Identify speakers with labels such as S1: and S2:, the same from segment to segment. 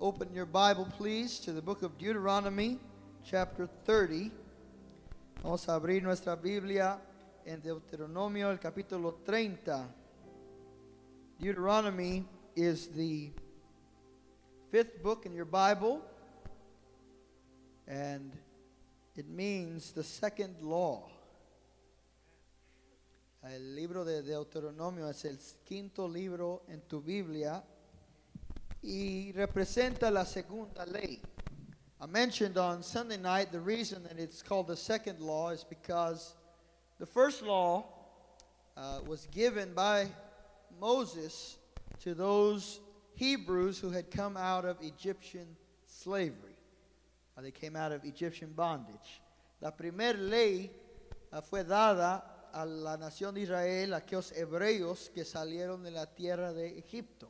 S1: open your Bible, please, to the book of Deuteronomy, chapter 30. Vamos a abrir nuestra Biblia en Deuteronomio, el capítulo 30. Deuteronomy is the fifth book in your Bible, and it means the second law. El libro de Deuteronomio es el quinto libro en tu Biblia y representa la segunda ley. I mentioned on Sunday night the reason that it's called the second law is because the first law uh, was given by Moses to those Hebrews who had come out of Egyptian slavery. Uh, they came out of Egyptian bondage. La primera ley uh, fue dada a la nación de Israel, a aquellos hebreos que salieron de la tierra de Egipto.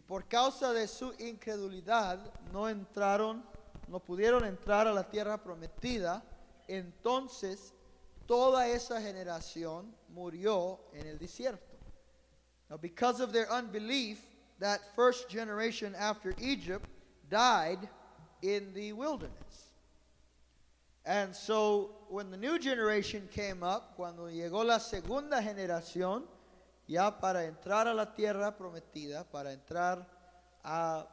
S1: Y por causa de su incredulidad no entraron, no pudieron entrar a la tierra prometida. Entonces toda esa generación murió en el desierto. Now, because of their unbelief, that first generation after Egypt died in the wilderness. And so, when the new generation came up, cuando llegó la segunda generación, ya para entrar a la tierra prometida, para entrar a,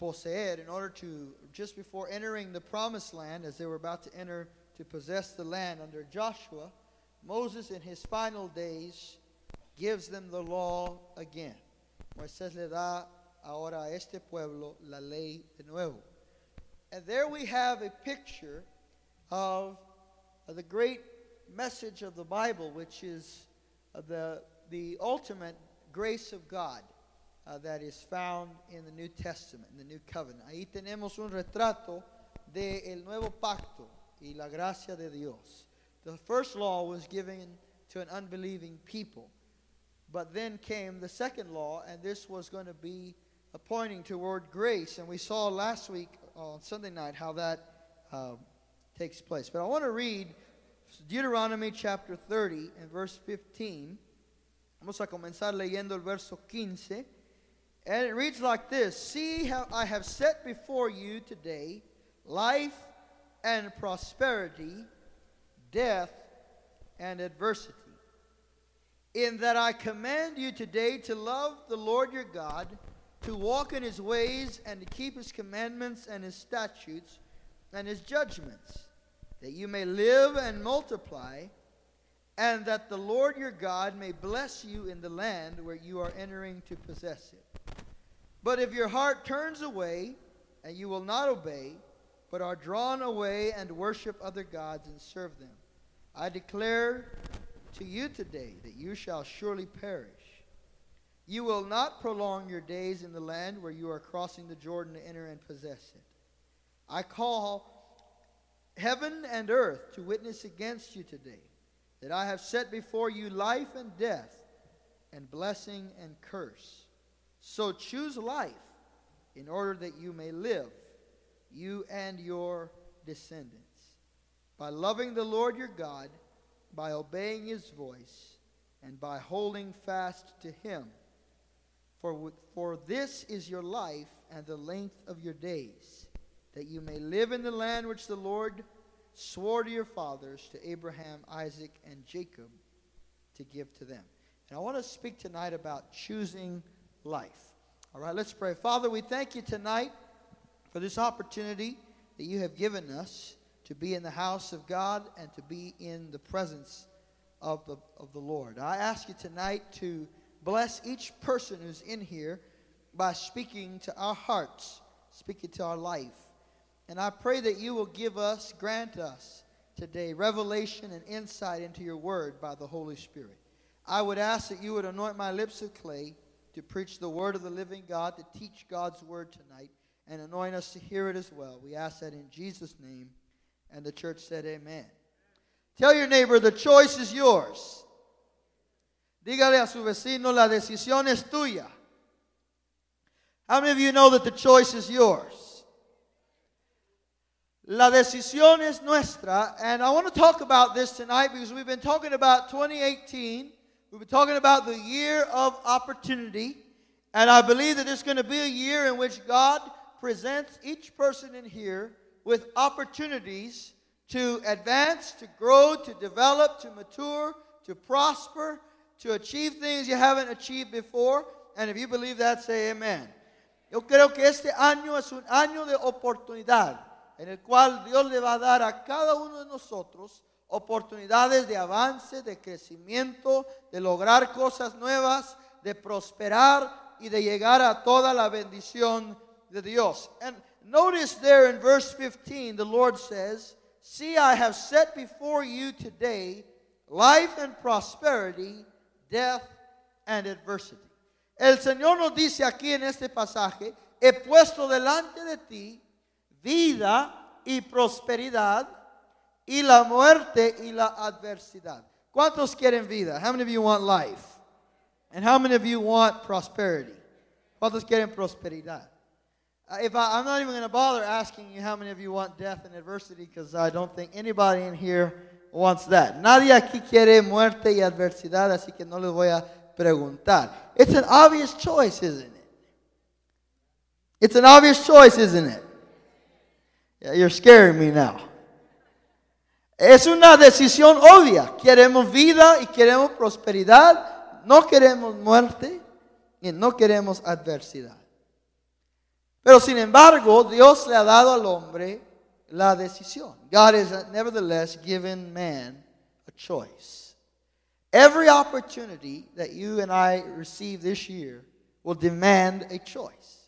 S1: poseer, in order to, just before entering the promised land, as they were about to enter to possess the land under Joshua, Moses in his final days gives them the law again. Moisés le da ahora a este pueblo la ley de nuevo. And there we have a picture of, of the great message of the Bible, which is uh, the, the ultimate grace of God uh, that is found in the New Testament, in the New Covenant. Ahí tenemos un retrato del el nuevo pacto y la gracia de Dios. The first law was given to an unbelieving people. But then came the second law, and this was going to be pointing toward grace. And we saw last week on Sunday night how that uh, takes place. But I want to read Deuteronomy chapter 30 and verse 15. Vamos a comenzar leyendo el verso 15. And it reads like this See how I have set before you today life and prosperity, death and adversity. In that I command you today to love the Lord your God, to walk in his ways, and to keep his commandments and his statutes and his judgments, that you may live and multiply, and that the Lord your God may bless you in the land where you are entering to possess it. But if your heart turns away, and you will not obey, but are drawn away and worship other gods and serve them, I declare to you today that you shall surely perish. You will not prolong your days in the land where you are crossing the Jordan to enter and possess it. I call heaven and earth to witness against you today that I have set before you life and death, and blessing and curse. So choose life in order that you may live, you and your descendants, by loving the Lord your God by obeying his voice and by holding fast to him. For, for this is your life and the length of your days, that you may live in the land which the Lord swore to your fathers, to Abraham, Isaac, and Jacob, to give to them. And I want to speak tonight about choosing life. All right, let's pray. Father, we thank you tonight for this opportunity that you have given us to be in the house of God and to be in the presence of the, of the Lord. I ask you tonight to bless each person who's in here by speaking to our hearts, speaking to our life. And I pray that you will give us, grant us today revelation and insight into your word by the Holy Spirit. I would ask that you would anoint my lips of clay to preach the word of the living God, to teach God's word tonight, and anoint us to hear it as well. We ask that in Jesus' name. And the church said, Amen. Tell your neighbor, the choice is yours. Dígale a su vecino, la decisión es tuya. How many of you know that the choice is yours? La decisión es nuestra. And I want to talk about this tonight because we've been talking about 2018. We've been talking about the year of opportunity. And I believe that it's going to be a year in which God presents each person in here with opportunities to advance, to grow, to develop, to mature, to prosper, to achieve things you haven't achieved before. And if you believe that, say amen. Yo creo que este año es un año de oportunidad en el cual Dios le va a dar a cada uno de nosotros oportunidades de avance, de crecimiento, de lograr cosas nuevas, de prosperar y de llegar a toda la bendición de Dios. And notice there in verse 15, the Lord says, See, I have set before you today life and prosperity, death and adversity. El Señor nos dice aquí en este pasaje, he puesto delante de ti vida y prosperidad y la muerte y la adversidad. ¿Cuántos quieren vida? How many of you want life? And how many of you want prosperity? ¿Cuántos quieren prosperidad? Uh, if I, I'm not even going to bother asking you how many of you want death and adversity because I don't think anybody in here wants that. Nadie aquí quiere muerte y adversidad, así que no les voy a preguntar. It's an obvious choice, isn't it? It's an obvious choice, isn't it? You're scaring me now. Es una decisión obvia. Queremos vida y queremos prosperidad. No queremos muerte y no queremos adversidad. Pero sin embargo, Dios le ha dado al hombre la decisión. God has nevertheless given man a choice. Every opportunity that you and I receive this year will demand a choice.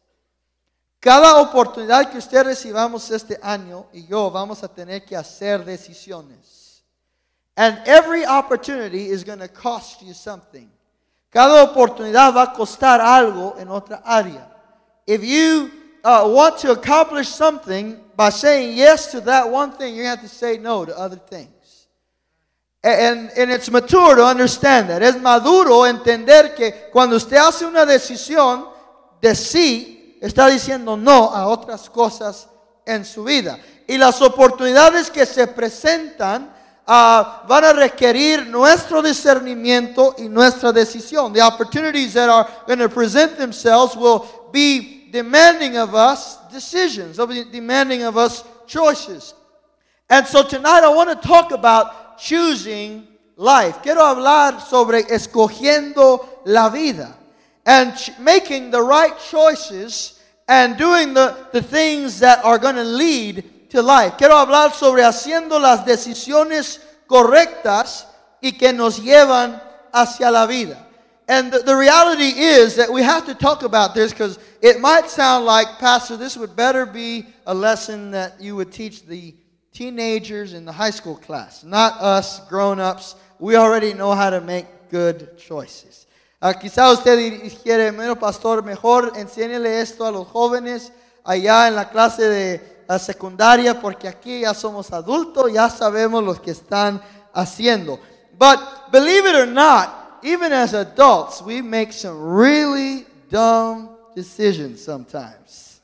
S1: Cada oportunidad que usted recibamos este año y yo vamos a tener que hacer decisiones. And every opportunity is going to cost you something. Cada oportunidad va a costar algo en otra área. If you uh, want to accomplish something by saying yes to that one thing, you have to say no to other things. And, and it's mature to understand that. Es maduro entender que cuando usted hace una decisión de sí, está diciendo no a otras cosas en su vida. Y las oportunidades que se presentan uh, van a requerir nuestro discernimiento y nuestra decisión. The opportunities that are going to present themselves will be demanding of us decisions, demanding of us choices. And so tonight I want to talk about choosing life. Quiero hablar sobre escogiendo la vida and making the right choices and doing the, the things that are going to lead to life. Quiero hablar sobre haciendo las decisiones correctas y que nos llevan hacia la vida. And the, the reality is that we have to talk about this because it might sound like, Pastor, this would better be a lesson that you would teach the teenagers in the high school class, not us grown ups. We already know how to make good choices. Uh, quizá usted dijere, bueno, pastor, mejor enséñele esto a los jóvenes allá en la clase de uh, secundaria, porque aquí ya somos adultos, ya sabemos lo que están haciendo. But believe it or not, even as adults, we make some really dumb decisions sometimes.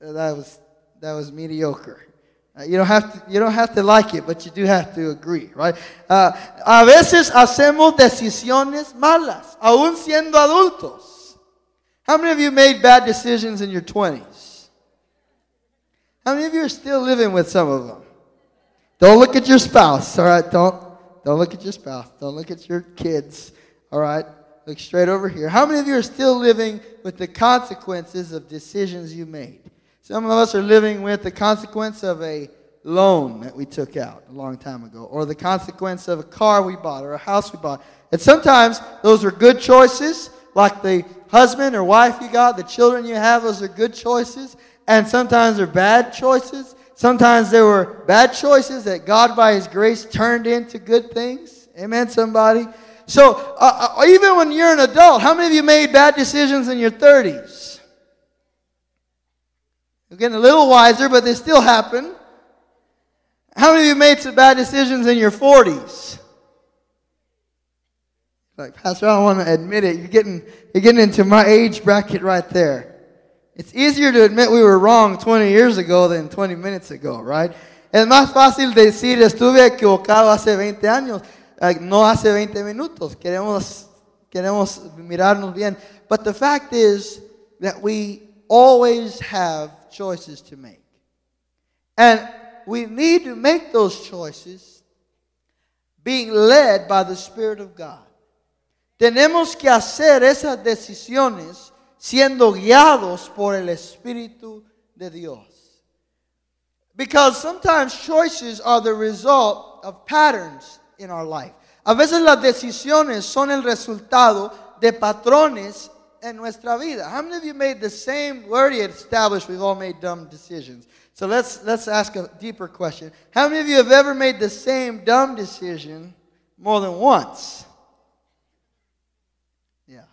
S1: That was, that was mediocre. Uh, you, don't have to, you don't have to like it, but you do have to agree, right? Uh, a veces hacemos decisiones malas, aún siendo adultos. How many of you made bad decisions in your 20s? How many of you are still living with some of them? Don't look at your spouse, all right? Don't, don't look at your spouse. Don't look at your kids. All right? Look straight over here. How many of you are still living with the consequences of decisions you made? Some of us are living with the consequence of a loan that we took out a long time ago, or the consequence of a car we bought, or a house we bought. And sometimes those are good choices, like the husband or wife you got, the children you have, those are good choices. And sometimes they're bad choices. Sometimes there were bad choices that God, by His grace, turned into good things. Amen, somebody? So, uh, uh, even when you're an adult, how many of you made bad decisions in your 30s? You're getting a little wiser, but they still happen. How many of you made some bad decisions in your 40s? Like, Pastor, I don't want to admit it. You're getting, you're getting into my age bracket right there. It's easier to admit we were wrong 20 years ago than 20 minutes ago, right? Es más fácil decir estuve equivocado hace 20 años, no hace 20 minutos. Queremos queremos mirarnos bien. But the fact is that we always have choices to make. And we need to make those choices being led by the Spirit of God. Tenemos que hacer esas decisiones siendo guiados por el Espíritu de Dios. Because sometimes choices are the result of patterns in our life. A veces las decisiones son el resultado de patrones en nuestra vida. How many of you made the same, we already established we've all made dumb decisions. So let's, let's ask a deeper question. How many of you have ever made the same dumb decision more than once? Yeah.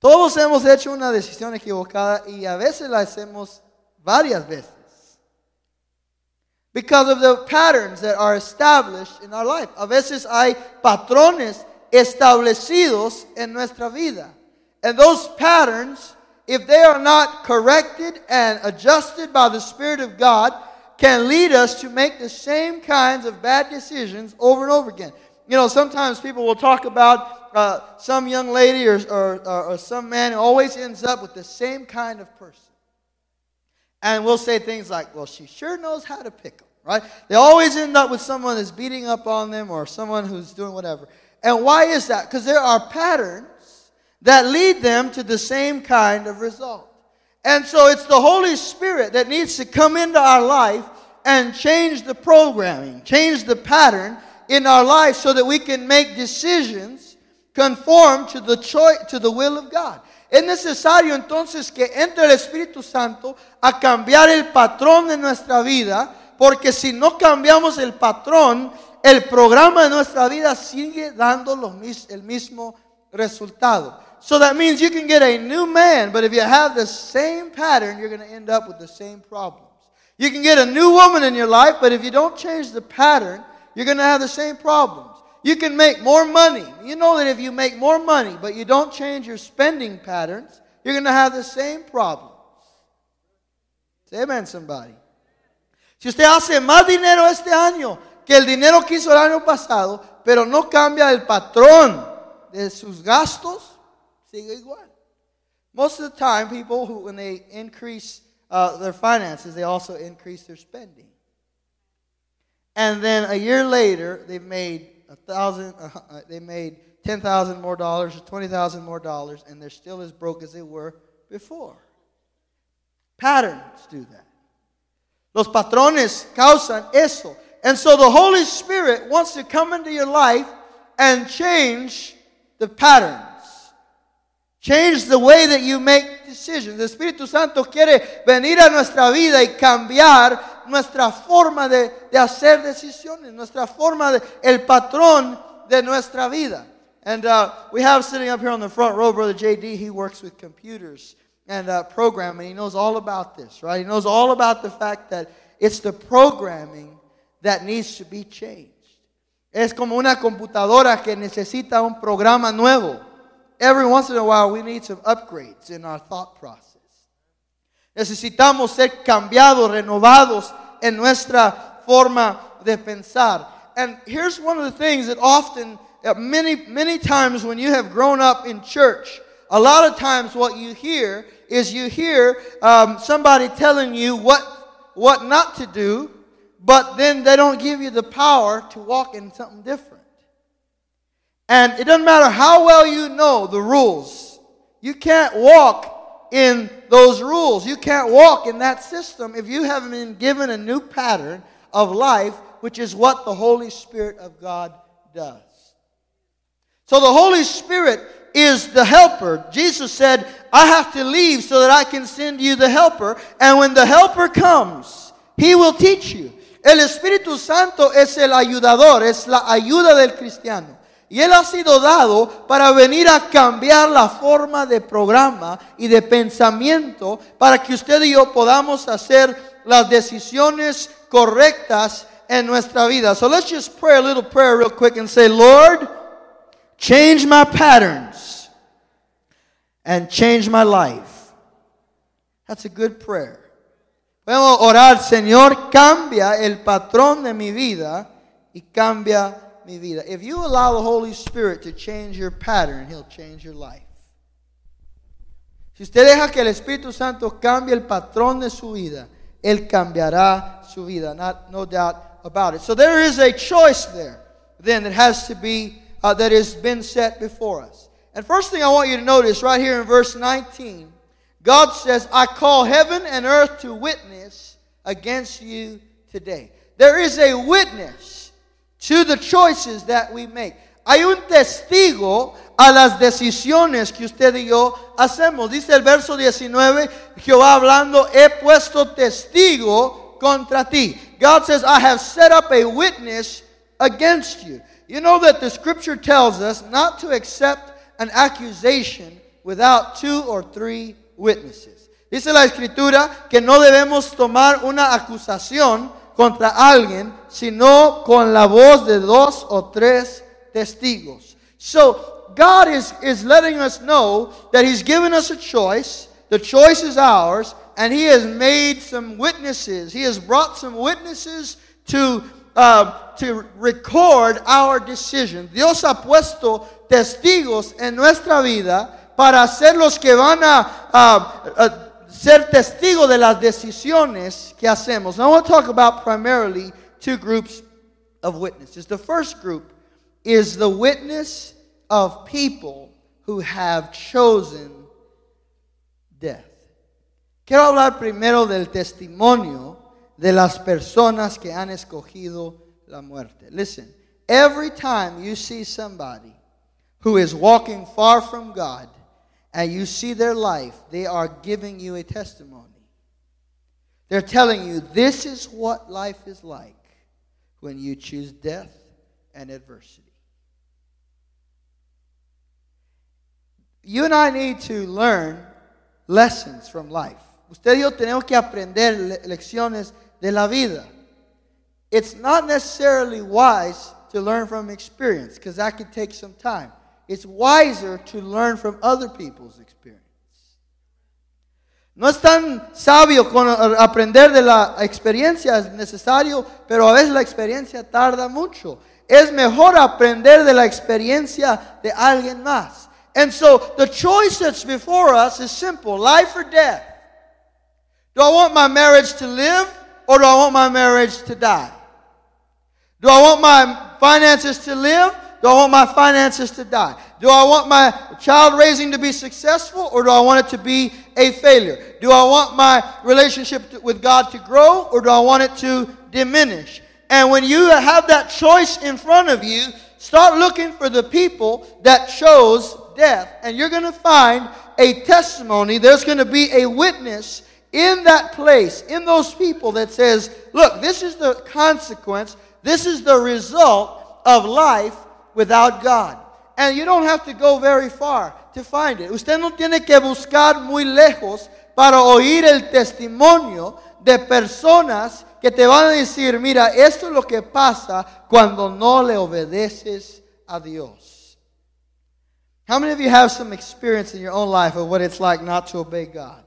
S1: Todos hemos hecho una decisión equivocada y a veces la hacemos varias veces. Because of the patterns that are established in our life. A veces hay patrones establecidos en nuestra vida. And those patterns, if they are not corrected and adjusted by the Spirit of God, can lead us to make the same kinds of bad decisions over and over again. You know, sometimes people will talk about uh, some young lady or, or, or, or some man who always ends up with the same kind of person. And we'll say things like, well, she sure knows how to pick them, right? They always end up with someone that's beating up on them or someone who's doing whatever. And why is that? Because there are patterns that lead them to the same kind of result. And so it's the Holy Spirit that needs to come into our life and change the programming, change the pattern in our life so that we can make decisions conform to the choice to the will of God. Es necesario entonces que entre el Espíritu Santo a cambiar el patrón de nuestra vida, porque si no cambiamos el patrón, el programa de nuestra vida sigue dando los, el mismo resultado. So that means you can get a new man, but if you have the same pattern, you're going to end up with the same problems. You can get a new woman in your life, but if you don't change the pattern, you're going to have the same problems. You can make more money. You know that if you make more money, but you don't change your spending patterns, you're going to have the same problems. Say amen, somebody. Si usted hace más dinero este año que el dinero que hizo el año pasado, pero no cambia el patrón de sus gastos, sigue igual. Most of the time, people who, when they increase uh, their finances, they also increase their spending. And then a year later, they made a thousand, uh, uh they made ten thousand more dollars, or twenty thousand more dollars, and they're still as broke as they were before. Patterns do that. Los patrones causan eso. And so the Holy Spirit wants to come into your life and change the pattern. Change the way that you make decisions. El Espíritu Santo quiere venir a nuestra vida y cambiar nuestra forma de, de hacer decisiones, nuestra forma de, el patrón de nuestra vida. And uh, we have sitting up here on the front row, Brother JD, he works with computers and uh, programming. He knows all about this, right? He knows all about the fact that it's the programming that needs to be changed. Es como una computadora que necesita un programa nuevo. Every once in a while we need some upgrades in our thought process. Necesitamos ser cambiados, renovados en nuestra forma de pensar. And here's one of the things that often, uh, many, many times when you have grown up in church, a lot of times what you hear is you hear um, somebody telling you what, what not to do, but then they don't give you the power to walk in something different. And it doesn't matter how well you know the rules, you can't walk in those rules. You can't walk in that system if you haven't been given a new pattern of life, which is what the Holy Spirit of God does. So the Holy Spirit is the helper. Jesus said, I have to leave so that I can send you the helper. And when the helper comes, he will teach you. El Espíritu Santo es el ayudador, es la ayuda del cristiano. Y Él ha sido dado para venir a cambiar la forma de programa y de pensamiento para que usted y yo podamos hacer las decisiones correctas en nuestra vida. So let's just pray a little prayer real quick and say, Lord, change my patterns and change my life. That's a good prayer. Podemos orar, Señor, cambia el patrón de mi vida y cambia mi vida. If you allow the Holy Spirit to change your pattern, He'll change your life. Si usted deja que el Espíritu Santo cambie el patrón de su vida, Él cambiará su vida. Not, no doubt about it. So there is a choice there, then, that has to be, uh, that has been set before us. And first thing I want you to notice right here in verse 19, God says, I call heaven and earth to witness against you today. There is a witness to the choices that we make. Hay un testigo a las decisiones que usted y yo hacemos. Dice el verso 19, Jehová hablando, he puesto testigo contra ti. God says, I have set up a witness against you. You know that the scripture tells us not to accept an accusation without two or three witnesses. Dice la escritura que no debemos tomar una acusación contra alguien, sino con la voz de dos o tres testigos. So God is, is letting us know that He's given us a choice. The choice is ours, and He has made some witnesses. He has brought some witnesses to, uh, to record our decision. Dios ha puesto testigos en nuestra vida para ser los que van a, a, a ser testigo de las decisiones que hacemos. Now, I want to talk about primarily two groups of witnesses. The first group is the witness of people who have chosen death. Quiero hablar primero del testimonio de las personas que han escogido la muerte. Listen, every time you see somebody who is walking far from God and you see their life, they are giving you a testimony. They're telling you this is what life is like when you choose death and adversity. You and I need to learn lessons from life. Usted y yo tenemos que aprender le lecciones de la vida. It's not necessarily wise to learn from experience because that could take some time. It's wiser to learn from other people's experience. No es tan sabio con aprender de la experiencia, es necesario, pero a veces la experiencia tarda mucho. Es mejor aprender de la experiencia de alguien más. And so the choice that's before us is simple life or death. Do I want my marriage to live or do I want my marriage to die? Do I want my finances to live? Do I want my finances to die? Do I want my child raising to be successful or do I want it to be a failure? Do I want my relationship with God to grow or do I want it to diminish? And when you have that choice in front of you, start looking for the people that chose death, and you're going to find a testimony. There's going to be a witness in that place, in those people that says, look, this is the consequence, this is the result of life without God. And you don't have to go very far to find it. Usted no tiene que buscar muy lejos para oír el testimonio de personas que te van a decir, mira, esto es lo que pasa cuando no le obedeces a Dios. How many of you have some experience in your own life of what it's like not to obey God?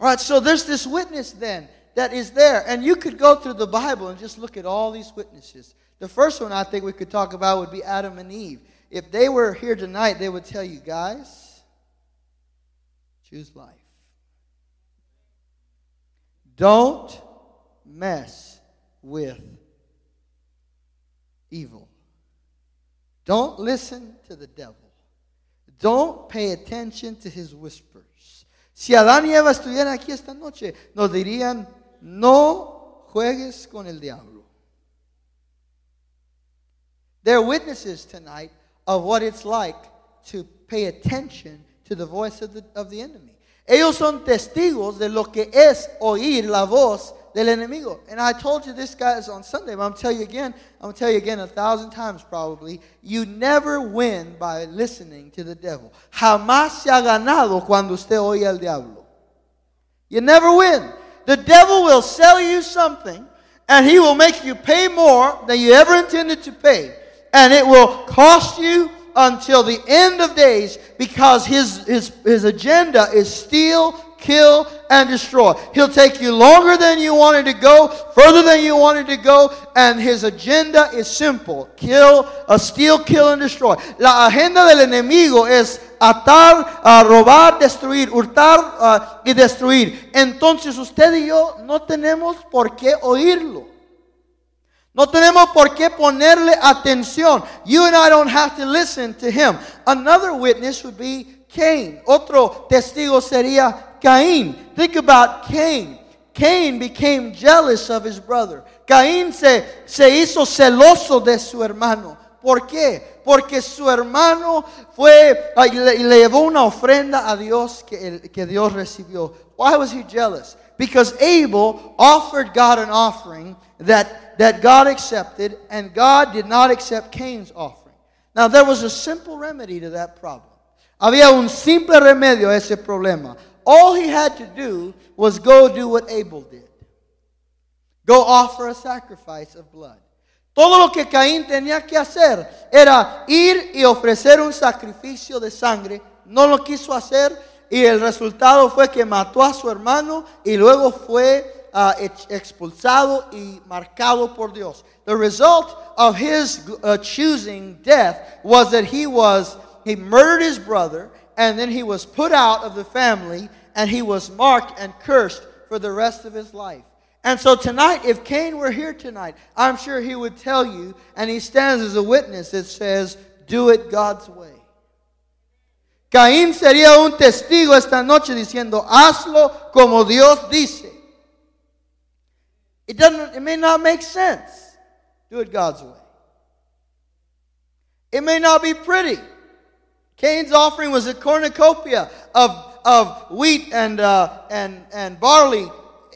S1: All right, so there's this witness then that is there. And you could go through the Bible and just look at all these witnesses. The first one I think we could talk about would be Adam and Eve. If they were here tonight, they would tell you, guys, choose life. Don't mess with evil. Don't listen to the devil. Don't pay attention to his whispers. Si Adán y Eva estuvieran aquí esta noche, nos dirían, no juegues con el diablo. They're witnesses tonight of what it's like to pay attention to the voice of the, of the enemy. Ellos son testigos de lo que es oír la voz del enemigo. And I told you this, guys, on Sunday, but I'm going to tell you again, I'm going to tell you again a thousand times probably. You never win by listening to the devil. Jamás se ha ganado cuando usted oye al diablo. You never win. The devil will sell you something, and he will make you pay more than you ever intended to pay. And it will cost you until the end of days because his, his, his agenda is steal, kill, and destroy. He'll take you longer than you wanted to go, further than you wanted to go, and his agenda is simple. Kill, uh, steal, kill, and destroy. La agenda del enemigo es atar, uh, robar, destruir, hurtar uh, y destruir. Entonces usted y yo no tenemos por qué oírlo. No tenemos por qué ponerle atención. You and I don't have to listen to him. Another witness would be Cain. Otro testigo sería Caín. Think about Cain. Cain became jealous of his brother. Caín se, se hizo celoso de su hermano. ¿Por qué? Porque su hermano fue le, le llevó una ofrenda a Dios que, que Dios recibió. Why was he jealous? Because Abel offered God an offering that, that God accepted, and God did not accept Cain's offering. Now, there was a simple remedy to that problem. Había un simple remedio a ese problema. All he had to do was go do what Abel did go offer a sacrifice of blood. Todo lo que Caín tenía que hacer era ir y ofrecer un sacrificio de sangre. No lo quiso hacer y el resultado fue que mató a su hermano y luego fue uh, expulsado y marcado por Dios. The result of his uh, choosing death was that he was he murdered his brother and then he was put out of the family and he was marked and cursed for the rest of his life. And so tonight, if Cain were here tonight, I'm sure he would tell you, and he stands as a witness that says, Do it God's way. Caín sería un testigo esta noche diciendo, hazlo como Dios dice. It, doesn't, it may not make sense. Do it God's way. It may not be pretty. Cain's offering was a cornucopia of of wheat and, uh, and, and barley.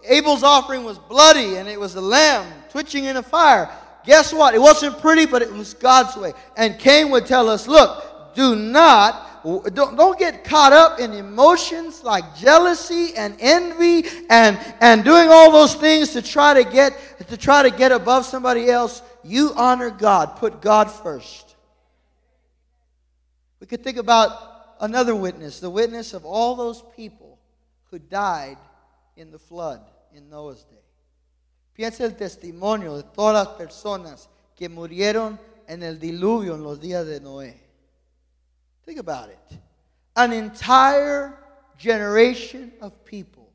S1: Abel's offering was bloody and it was a lamb twitching in a fire. Guess what? It wasn't pretty, but it was God's way. And Cain would tell us, look, do not, don't, don't get caught up in emotions like jealousy and envy and, and doing all those things to try to get, to try to get above somebody else. You honor God. Put God first. We could think about another witness, the witness of all those people who died in the flood in Noah's day. Piensa el testimonio de todas las personas que murieron en el diluvio en los días de Noé. Think about it. An entire generation of people.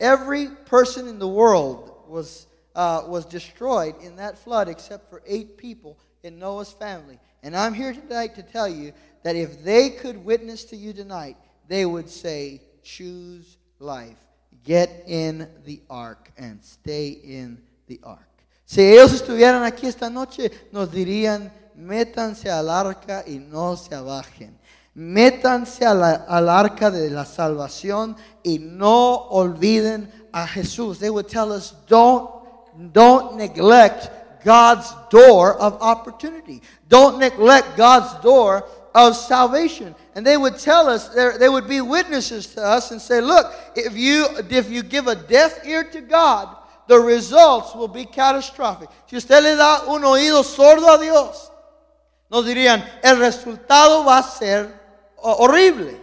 S1: Every person in the world was, uh, was destroyed in that flood except for eight people in Noah's family. And I'm here tonight to tell you that if they could witness to you tonight, they would say, Choose life. Get in the ark and stay in the ark. Si ellos estuvieran aquí esta noche, nos dirían, métanse al arca y no se abajen. Métanse al arca de la salvación y no olviden a Jesús. They would tell us, don't, don't neglect God's door of opportunity. Don't neglect God's door of salvation. And they would tell us, they would be witnesses to us and say, look, if you, if you give a deaf ear to God, the results will be catastrophic. Si usted le da un oído sordo a Dios, nos dirían, el resultado va a ser horrible.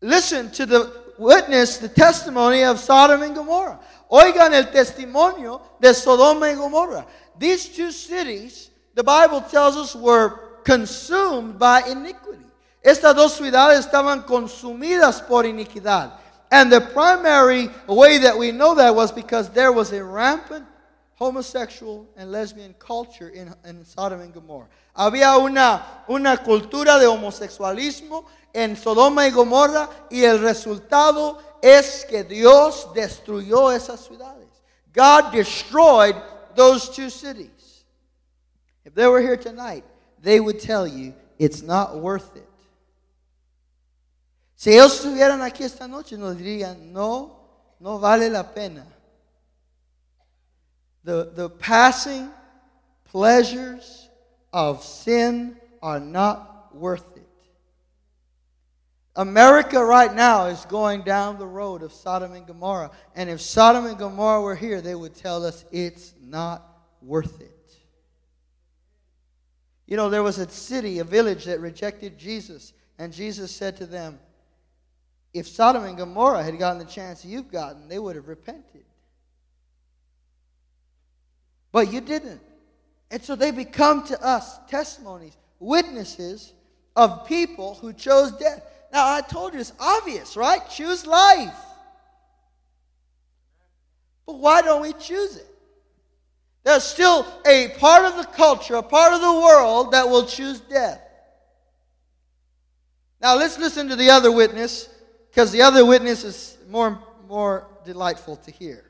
S1: Listen to the witness, the testimony of Sodom and Gomorrah. Oigan el testimonio de Sodoma y Gomorra. These two cities, the Bible tells us, were consumed by iniquity. Estas dos ciudades estaban consumidas por iniquidad. And the primary way that we know that was because there was a rampant homosexual and lesbian culture in, in Sodom and Gomorrah. Había una, una cultura de homosexualismo en Sodoma y Gomorra y el resultado es que Dios destruyó esas ciudades. God destroyed those two cities. If they were here tonight, they would tell you it's not worth it. Si ellos estuvieran aquí esta noche, nos dirían, no, no vale la pena. The, the passing pleasures of sin are not worth it. America right now is going down the road of Sodom and Gomorrah. And if Sodom and Gomorrah were here, they would tell us it's not worth it. You know, there was a city, a village that rejected Jesus. And Jesus said to them, if Sodom and Gomorrah had gotten the chance you've gotten, they would have repented. But you didn't. And so they become to us testimonies, witnesses of people who chose death. Now, I told you it's obvious, right? Choose life. But why don't we choose it? There's still a part of the culture, a part of the world that will choose death. Now, let's listen to the other witness, because the other witness is more, more delightful to hear.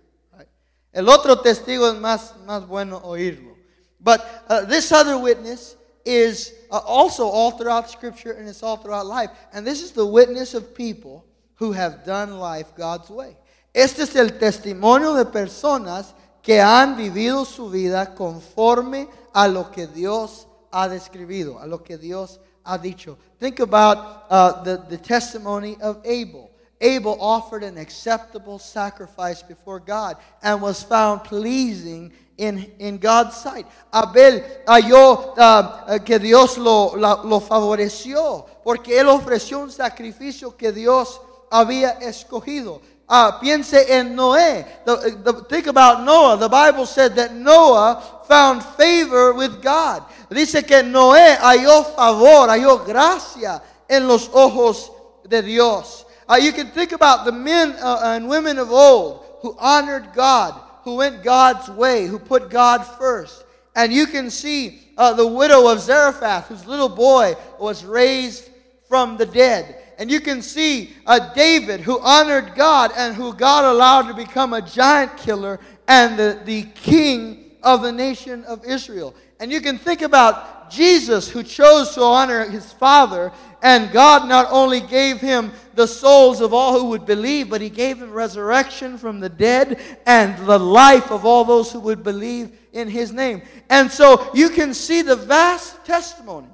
S1: El otro testigo es más, más bueno oírlo. But uh, this other witness is uh, also all throughout Scripture and it's all throughout life. And this is the witness of people who have done life God's way. Este es el testimonio de personas que han vivido su vida conforme a lo que Dios ha describido, a lo que Dios ha dicho. Think about uh, the, the testimony of Abel. Abel offered an acceptable sacrifice before God and was found pleasing in, in God's sight. Abel halló uh, que Dios lo, lo, favoreció porque él ofreció un sacrificio que Dios había escogido. Uh, piense en Noé. The, the, think about Noah. The Bible said that Noah found favor with God. Dice que Noé halló favor, halló gracia en los ojos de Dios. Uh, you can think about the men uh, and women of old who honored God who went God's way, who put God first. And you can see uh, the widow of Zarephath, whose little boy was raised from the dead. And you can see uh, David, who honored God and who God allowed to become a giant killer and the, the king of the nation of Israel. And you can think about Jesus, who chose to honor his father, and God not only gave him the souls of all who would believe, but he gave him resurrection from the dead and the life of all those who would believe in his name. And so you can see the vast testimony.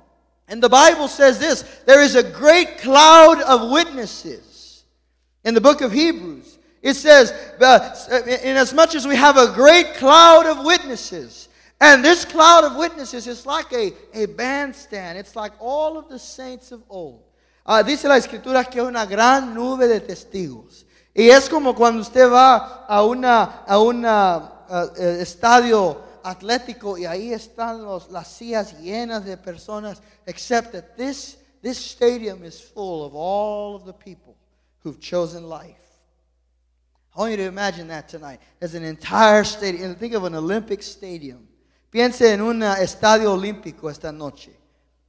S1: And the Bible says this there is a great cloud of witnesses. In the book of Hebrews, it says, uh, inasmuch as we have a great cloud of witnesses, and this cloud of witnesses is like a, a bandstand, it's like all of the saints of old. Uh, dice la escritura que es una gran nube de testigos. Y es como cuando usted va a un a una, uh, estadio atlético y ahí están los, las sillas llenas de personas, except that this, this stadium is full of all of the people who've chosen life. I want you to imagine that tonight. There's an entire stadium. Think of an Olympic stadium. Piense en un estadio olímpico esta noche.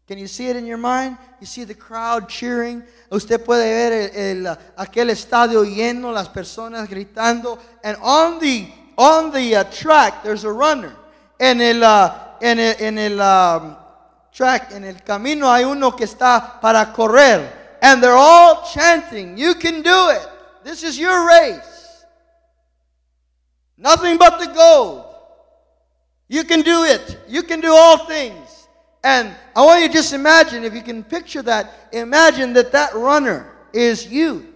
S1: Can you see it in your mind? You see the crowd cheering. Usted puede ver el, el, aquel estadio lleno, las personas gritando. And on the, on the uh, track, there's a runner. En el, uh, en el, en el um, track, en el camino, hay uno que está para correr. And they're all chanting, You can do it. This is your race. Nothing but the gold. You can do it. You can do all things. And I want you to just imagine, if you can picture that, imagine that that runner is you.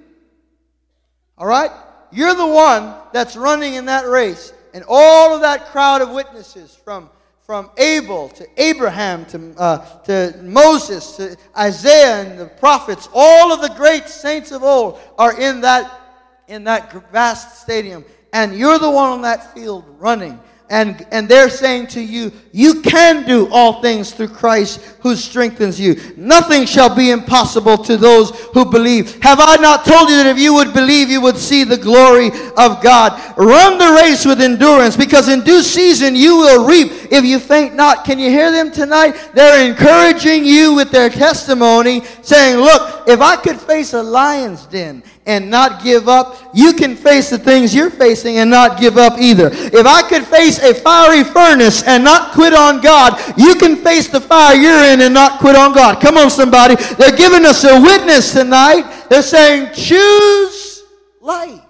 S1: All right? You're the one that's running in that race. And all of that crowd of witnesses from, from Abel to Abraham to, uh, to Moses to Isaiah and the prophets, all of the great saints of old are in that, in that vast stadium. And you're the one on that field running and, and they're saying to you, You can do all things through Christ who strengthens you. Nothing shall be impossible to those who believe. Have I not told you that if you would believe, you would see the glory of God? Run the race with endurance because in due season you will reap if you faint not. Can you hear them tonight? They're encouraging you with their testimony, saying, Look, if I could face a lion's den and not give up, you can face the things you're facing and not give up either. If I could face a fiery furnace and not quit on God, you can face the fire you're in and not quit on God. Come on, somebody. They're giving us a witness tonight. They're saying, choose life.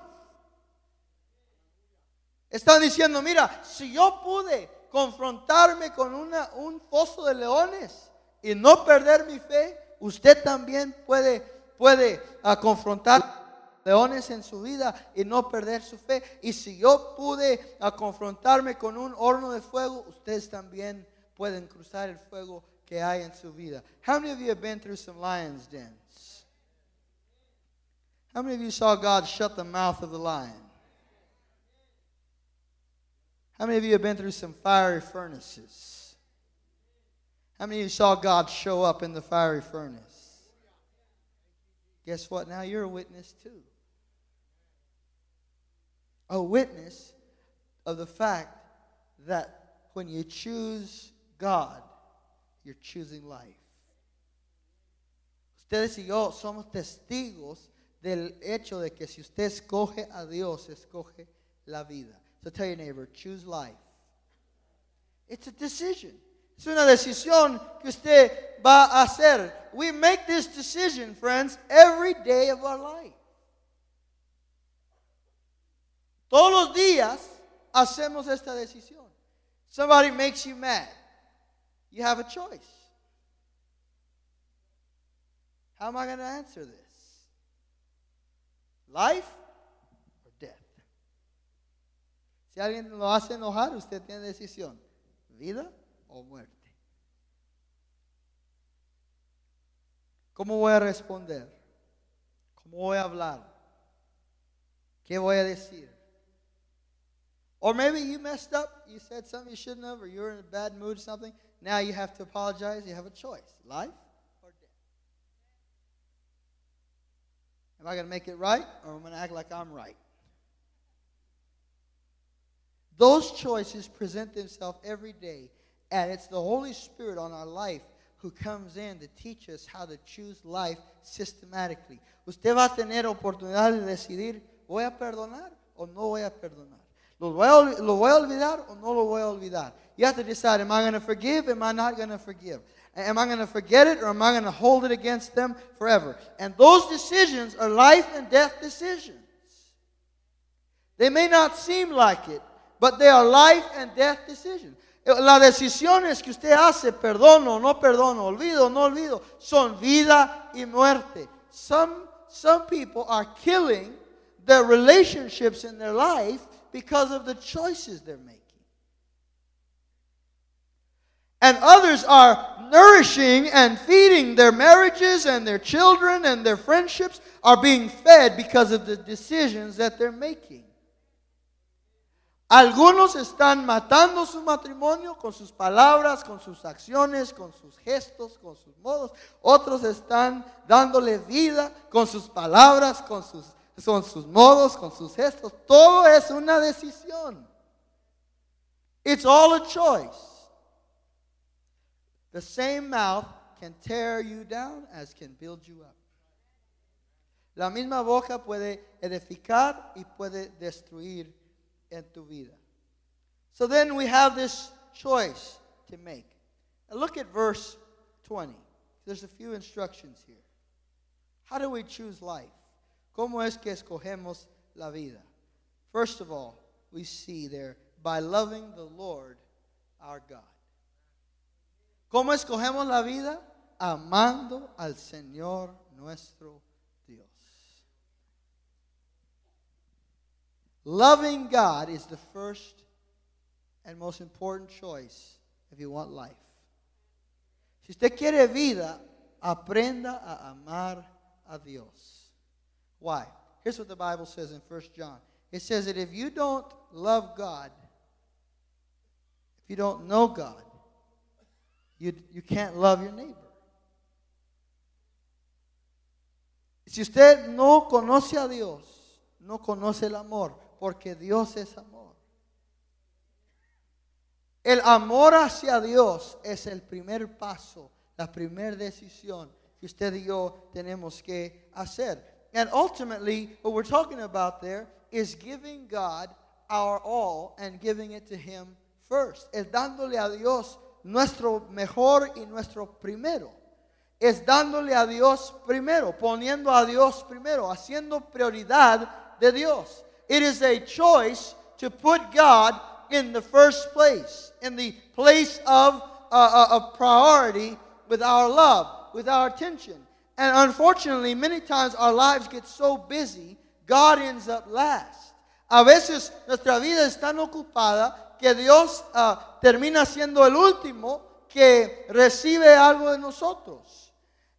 S1: Están diciendo, mira, si yo pude confrontarme con una, un foso de leones y no perder mi fe, usted también puede, puede uh, confrontar leones en su vida y no perder su fe. Y si yo pude a confrontarme con un horno de fuego, ustedes también pueden cruzar el fuego que hay en su vida. How many of you have been through some lions dens? How many of you saw God shut the mouth of the lion? How many of you have been through some fiery furnaces? How many of you saw God show up in the fiery furnace? Guess what? Now you're a witness too. A witness of the fact that when you choose God, you're choosing life. Ustedes y yo somos testigos del hecho de que si usted escoge a Dios, escoge la vida. So tell your neighbor, choose life. It's a decision. Es una decisión que usted va a hacer. We make this decision, friends, every day of our life. Todos los días hacemos esta decisión. Somebody makes you mad. You have a choice. How am I going to answer this? Life or death? Si alguien lo hace enojar, usted tiene decisión. Vida o muerte. ¿Cómo voy a responder? ¿Cómo voy a hablar? ¿Qué voy a decir? Or maybe you messed up, you said something you shouldn't have, or you were in a bad mood or something. Now you have to apologize. You have a choice life or death. Am I going to make it right, or am I going to act like I'm right? Those choices present themselves every day, and it's the Holy Spirit on our life who comes in to teach us how to choose life systematically. Usted va a tener oportunidad de decidir, ¿voy a perdonar o no voy a perdonar? ¿Lo voy, a, ¿Lo voy a olvidar o no lo voy a olvidar? You have to decide, am I going to forgive? Am I not going to forgive? Am I going to forget it or am I going to hold it against them forever? And those decisions are life and death decisions. They may not seem like it, but they are life and death decisions. Eh, las decisiones que usted hace, perdono, no perdono, olvido, no olvido, son vida y muerte. Some, some people are killing their relationships in their life because of the choices they're making. And others are nourishing and feeding their marriages and their children and their friendships are being fed because of the decisions that they're making. Algunos están matando su matrimonio con sus palabras, con sus acciones, con sus gestos, con sus modos. Otros están dándole vida con sus palabras, con sus con sus modos, con sus gestos. Todo es una decisión. It's all a choice. The same mouth can tear you down as can build you up. La misma boca puede edificar y puede destruir en tu vida. So then we have this choice to make. Now look at verse 20. There's a few instructions here. How do we choose life? ¿Cómo es que escogemos la vida? First of all, we see there, by loving the Lord our God. ¿Cómo escogemos la vida? Amando al Señor nuestro Dios. Loving God is the first and most important choice if you want life. Si usted quiere vida, aprenda a amar a Dios. Why? Here's what the Bible says in 1 John it says that if you don't love God, if you don't know God, you, you can't love your neighbor. Si usted no conoce a Dios, no conoce el amor, porque Dios es amor. El amor hacia Dios es el primer paso, la primera decisión que usted y yo tenemos que hacer. And ultimately, what we're talking about there is giving God our all and giving it to Him first. Es dándole a Dios nuestro mejor y nuestro primero. Es dándole a Dios primero, poniendo a Dios primero, haciendo prioridad de Dios. It is a choice to put God in the first place, in the place of, uh, uh of priority with our love, with our attention. And unfortunately, many times our lives get so busy, God ends up last. A veces nuestra vida es tan ocupada que Dios uh, termina siendo el último que recibe algo de nosotros.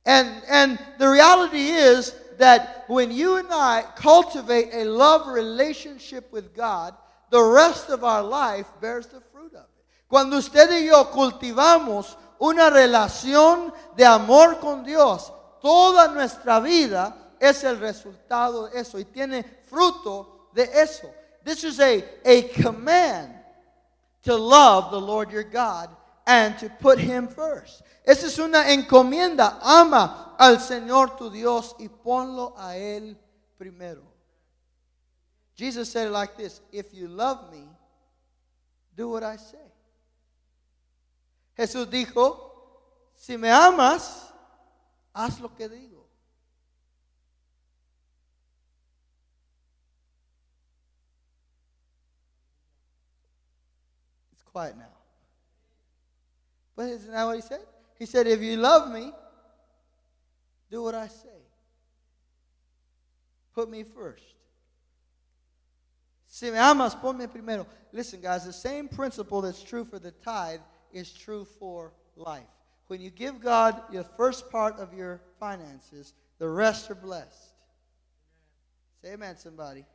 S1: And, and the reality is that when you and I cultivate a love relationship with God, the rest of our life bears the fruit of it. Cuando usted y yo cultivamos una relación de amor con Dios, toda nuestra vida es el resultado de eso y tiene fruto de eso. This is a, a command to love the Lord your God and to put him first. Esa es una encomienda. Ama al Señor tu Dios y ponlo a él primero. Jesus said it like this If you love me, do what I say. Jesús dijo, si me amas, haz lo que digo. It's quiet now. But isn't that what he said? He said, if you love me, do what I say. Put me first. Si me amas, ponme primero. Listen, guys, the same principle that's true for the tithe is true for life. When you give God your first part of your finances, the rest are blessed. Say amen, somebody.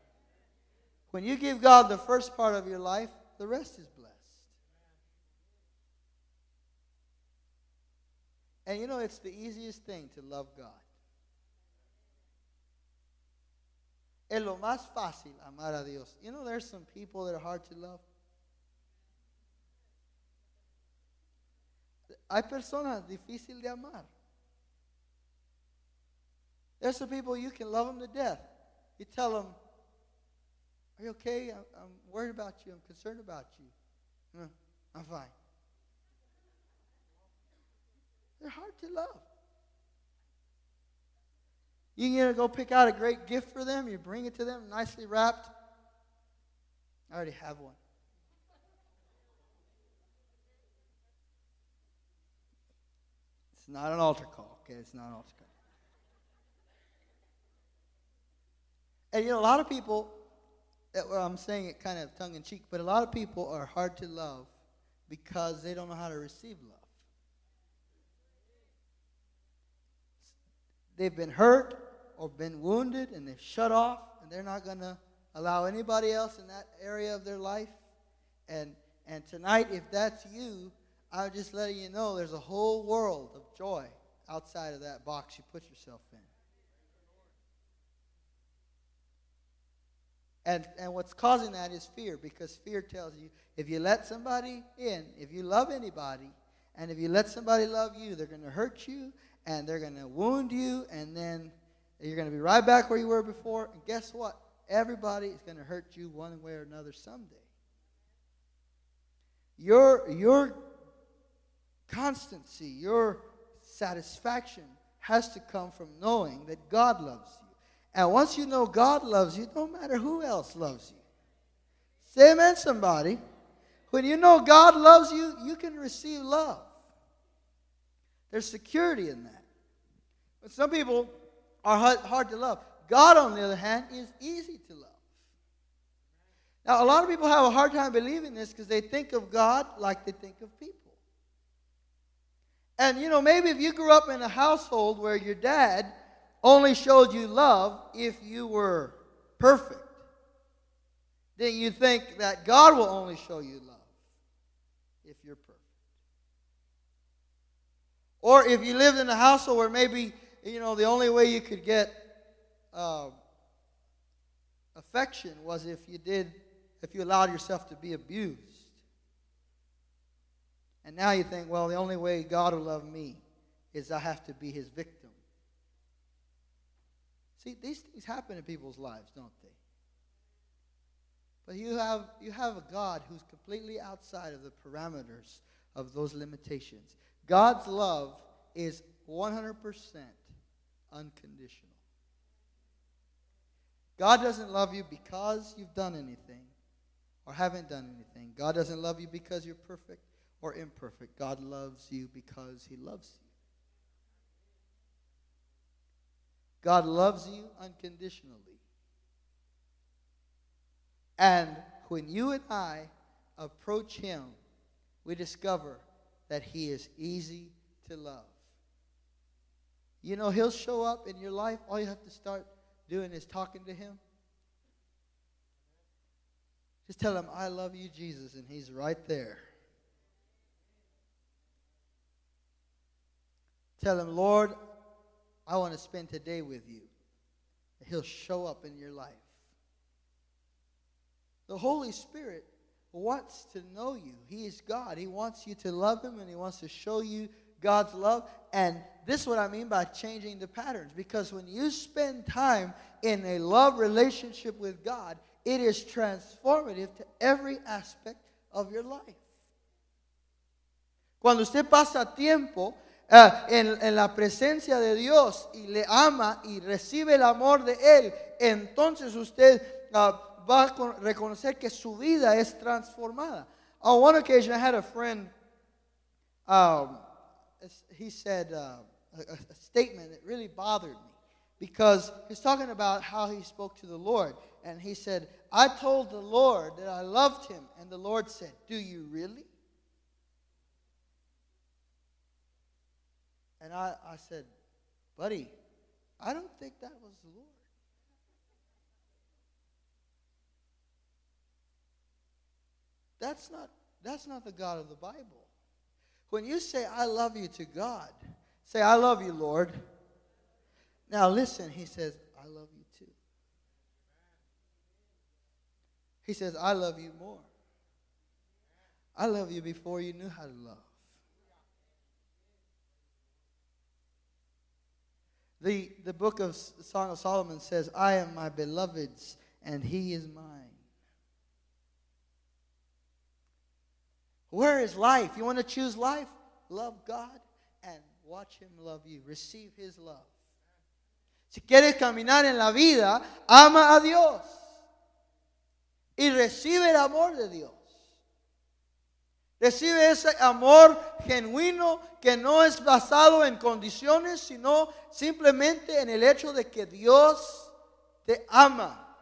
S1: When you give God the first part of your life, the rest is blessed. And you know, it's the easiest thing to love God. Es lo más fácil amar a Dios. You know, there's some people that are hard to love. Hay personas difíciles de amar. There's some people you can love them to death. You tell them, Are you okay? I'm, I'm worried about you. I'm concerned about you. I'm fine. They're hard to love. You can go pick out a great gift for them, you bring it to them nicely wrapped. I already have one. It's not an altar call, okay? It's not an altar call. And you know, a lot of people, well, I'm saying it kind of tongue in cheek, but a lot of people are hard to love because they don't know how to receive love. They've been hurt or been wounded and they've shut off and they're not going to allow anybody else in that area of their life. And, and tonight, if that's you, I'm just letting you know there's a whole world of joy outside of that box you put yourself in. And, and what's causing that is fear because fear tells you if you let somebody in, if you love anybody, and if you let somebody love you, they're going to hurt you and they're going to wound you, and then you're going to be right back where you were before. And guess what? Everybody is going to hurt you one way or another someday. Your, your constancy, your satisfaction has to come from knowing that God loves you. And once you know God loves you, no matter who else loves you. Say amen, somebody. When you know God loves you, you can receive love. There's security in that. But some people are hard, hard to love. God, on the other hand, is easy to love. Now, a lot of people have a hard time believing this because they think of God like they think of people. And, you know, maybe if you grew up in a household where your dad only showed you love if you were perfect, then you think that God will only show you love if you're perfect. Or if you lived in a household where maybe, you know, the only way you could get uh, affection was if you did, if you allowed yourself to be abused. And now you think, well, the only way God will love me is I have to be his victim. See, these things happen in people's lives, don't they? But you have, you have a God who's completely outside of the parameters of those limitations. God's love is 100% unconditional. God doesn't love you because you've done anything or haven't done anything. God doesn't love you because you're perfect or imperfect. God loves you because He loves you. God loves you unconditionally. And when you and I approach Him, we discover that He is easy to love. you know, He'll show up in your life. All you have to start doing is talking to Him. Just tell Him, I love you, Jesus, and He's right there. Tell Him, Lord, I want to spend today with you. He'll show up in your life. The Holy Spirit wants to know you. He is God. He wants you to love Him and He wants to show you God's love. And this is what I mean by changing the patterns. Because when you spend time in a love relationship with God, it is transformative to every aspect of your life. Cuando usted pasa tiempo uh, en, en, la presencia de Dios y le ama y recibe el amor de Él, entonces usted uh, va a reconocer que su vida es transformada. On one occasion, I had a friend, um, he said uh, a, a statement that really bothered me because he's talking about how he spoke to the Lord. And he said, I told the Lord that I loved him. And the Lord said, Do you really? And I, I said, Buddy, I don't think that was the Lord. That's not, that's not the God of the Bible. When you say, I love you to God, say, I love you, Lord. Now listen, he says, I love you too. He says, I love you more. I love you before you knew how to love. The, the book of Song of Solomon says, I am my beloved's, and he is mine. Where is life? You want to choose life? Love God and watch Him love you. Receive His love. Si quieres caminar en la vida, ama a Dios y recibe el amor de Dios. Recibe ese amor genuino que no es basado en condiciones, sino simplemente en el hecho de que Dios te ama,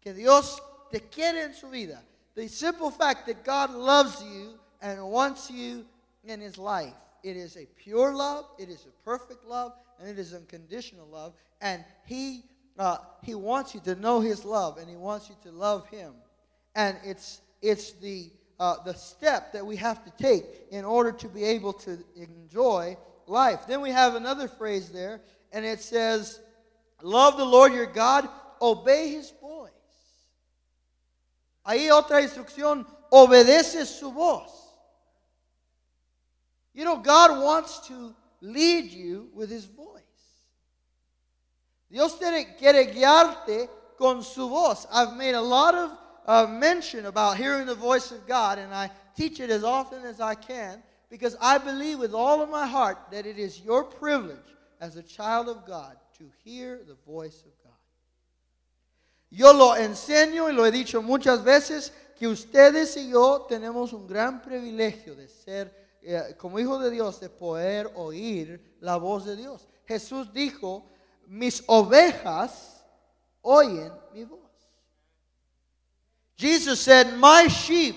S1: que Dios te quiere en su vida. The simple fact that God loves you and wants you in his life. It is a pure love, it is a perfect love, and it is unconditional love. And he, uh, he wants you to know his love, and he wants you to love him. And it's, it's the uh, the step that we have to take in order to be able to enjoy life. Then we have another phrase there, and it says, Love the Lord your God, obey his voice. Ahí otra instrucción, obedece su voz. You know, God wants to lead you with his voice. Dios quiere guiarte con su voz. I've made a lot of uh, mention about hearing the voice of God, and I teach it as often as I can because I believe with all of my heart that it is your privilege as a child of God to hear the voice of God. Yo lo enseño y lo he dicho muchas veces que ustedes y yo tenemos un gran privilegio de ser eh, como hijos de Dios, de poder oír la voz de Dios. Jesús dijo, mis ovejas oyen mi voz. Jesus said, My sheep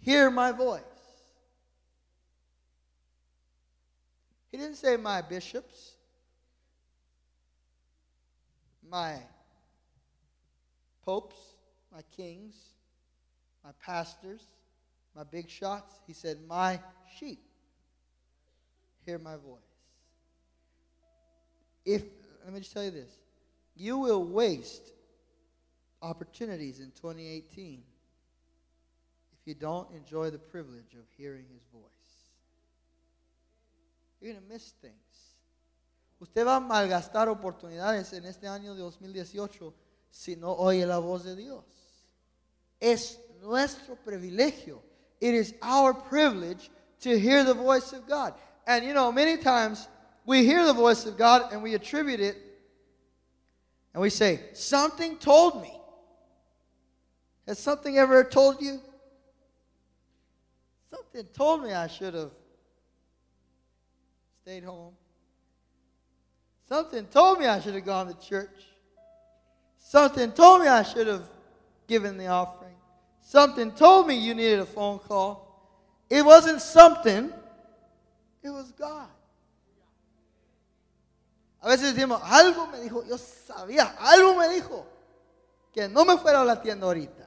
S1: hear my voice. He didn't say, My bishops, my popes, my kings, my pastors, my big shots. He said, My sheep hear my voice. If, let me just tell you this you will waste opportunities in 2018 if you don't enjoy the privilege of hearing his voice. You're going to miss things. Usted va a malgastar oportunidades en este año de 2018 si no oye la voz de Dios. Es nuestro privilegio. It is our privilege to hear the voice of God. And you know, many times we hear the voice of God and we attribute it and we say, Something told me. Has something ever told you? Something told me I should have stayed home. Something told me I should have gone to church. Something told me I should have given the offering. Something told me you needed a phone call. It wasn't something, it was God. A veces decimos, algo me dijo, yo sabía, algo me dijo que no me fuera a la tienda ahorita.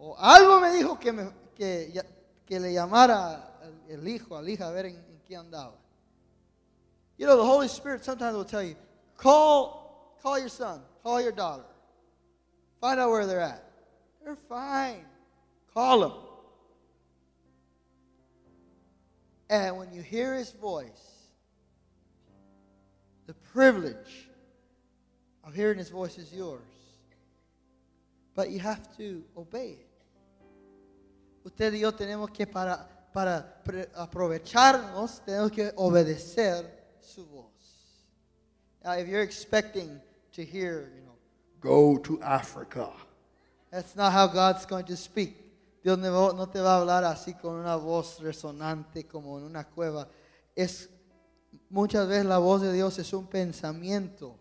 S1: O algo me dijo que, me, que, que le llamara el hijo, al hija, a ver en, en qué andaba. You know, the Holy Spirit sometimes will tell you, call, call your son, call your daughter. Find out where they're at. They're fine. Call them. And when you hear his voice, the privilege of hearing his voice is yours. But you have to obey it. Usted y yo tenemos que para, para aprovecharnos, tenemos que obedecer su voz. Now, if you're expecting to hear, you know, go to Africa, that's not how God's going to speak. Dios no te va a hablar así con una voz resonante como en una cueva. Es muchas veces la voz de Dios es un pensamiento.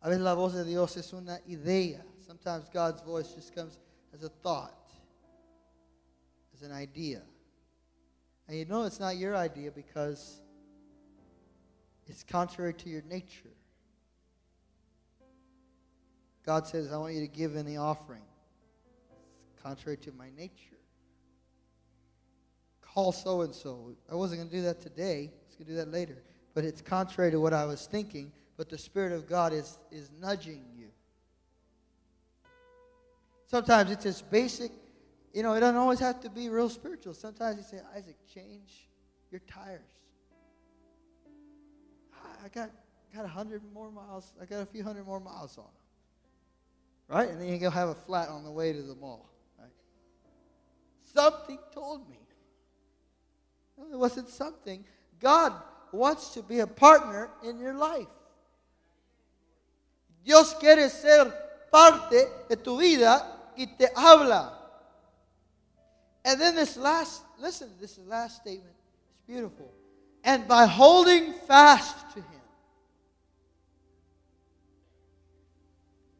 S1: A veces la voz de Dios es una idea. Sometimes God's voice just comes as a thought, as an idea. And you know it's not your idea because it's contrary to your nature. God says, I want you to give in the offering. It's contrary to my nature. Call so and so. I wasn't going to do that today. I was going to do that later. But it's contrary to what I was thinking. But the Spirit of God is, is nudging you. Sometimes it's just basic. You know, it doesn't always have to be real spiritual. Sometimes you say, Isaac, change your tires. I- got, got a hundred more miles. I got a few hundred more miles on them. Right? And then you go have a flat on the way to the mall. Right? Something told me. No, it wasn't something. God wants to be a partner in your life. Dios quiere ser parte de tu vida y te habla. And then this last, listen, this is last statement. It's beautiful. And by holding fast to Him.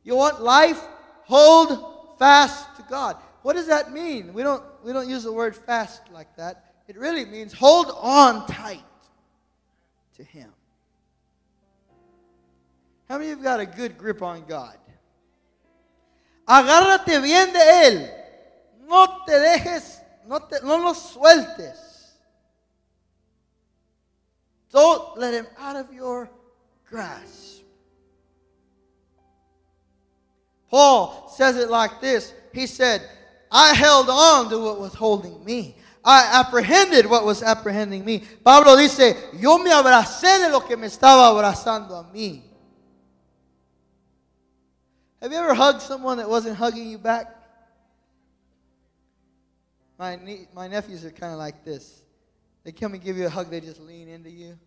S1: You want life? Hold fast to God. What does that mean? We don't, we don't use the word fast like that. It really means hold on tight to Him. How many of you got a good grip on God? Agárrate bien de Él. No te dejes, no, te, no lo sueltes. Don't let Him out of your grasp. Paul says it like this. He said, I held on to what was holding me. I apprehended what was apprehending me. Pablo dice, yo me abracé de lo que me estaba abrazando a mí. Have you ever hugged someone that wasn't hugging you back? My, nie- my nephews are kind of like this. They come and give you a hug, they just lean into you.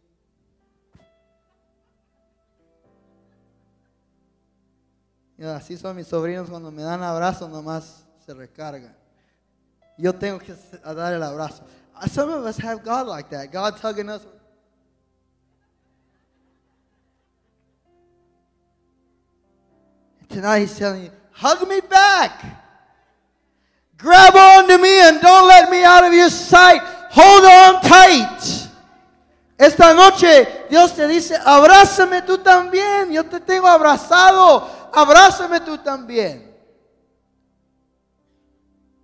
S1: Y así son mis sobrinos cuando me dan abrazo, nomás se recargan. Yo tengo que dar el abrazo. Some of us have God like that. God's hugging us. Tonight he's telling you, hug me back. Grab on to me and don't let me out of your sight. Hold on tight. Esta noche Dios te dice, abrázame tú también. Yo te tengo abrazado. Abrázame tú también.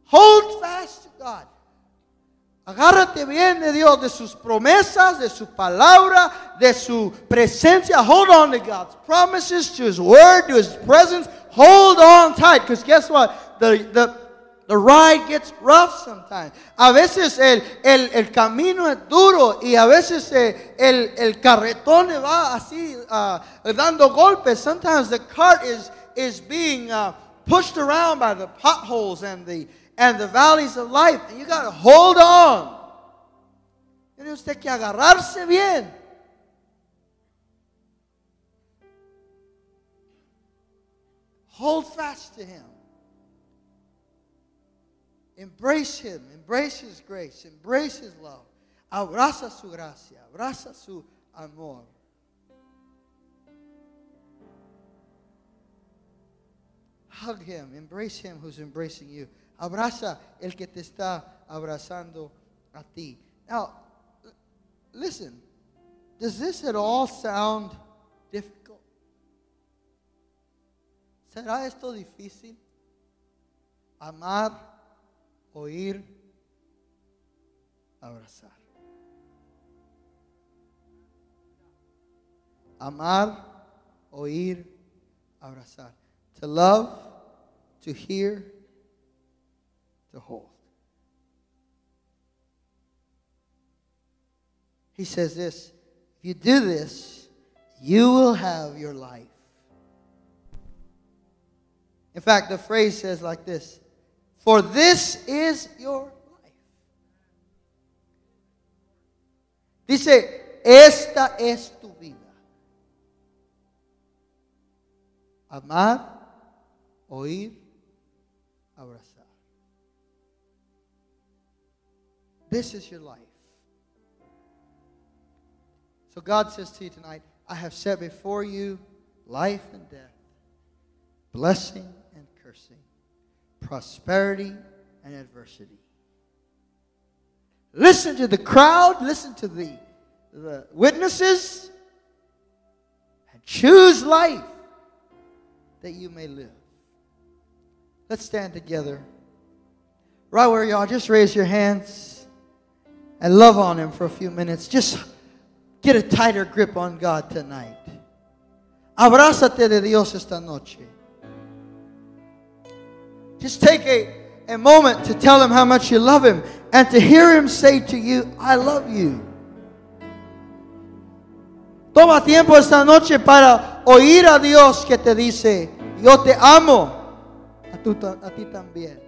S1: Hold fast to God. Agárrate bien de Dios, de sus promesas, de su palabra, de su presencia. Hold on to God's promises, to His word, to His presence. Hold on tight, because guess what? The, the, the ride gets rough sometimes. A veces el, el, el camino es duro y a veces eh, el, el carretón va así ah, dando golpes. Sometimes the cart is, is being uh, pushed around by the potholes and the, and the valleys of life. And you got to hold on. Tiene usted que agarrarse bien. Hold fast to Him. Embrace Him. Embrace His grace. Embrace His love. Abraza su gracia. Abraza su amor. Hug Him. Embrace Him who's embracing you. Abraza el que te está abrazando a ti. Now, listen, does this at all sound difficult? ¿Será esto difícil? Amar, oír, abrazar. Amar, oír, abrazar. To love, to hear, to hold. He says this if you do this, you will have your life. In fact, the phrase says like this For this is your life. Dice, esta es tu vida. Amar, oír, This is your life. So God says to you tonight, I have set before you life and death, blessing and cursing, prosperity and adversity. Listen to the crowd, listen to the, the witnesses, and choose life that you may live. Let's stand together. Right where you are, just raise your hands and love on Him for a few minutes. Just get a tighter grip on God tonight. Abrázate de Dios esta noche. Just take a, a moment to tell Him how much you love Him and to hear Him say to you, I love you. Toma tiempo esta noche para oír a Dios que te dice, yo te amo a, tu, a ti también.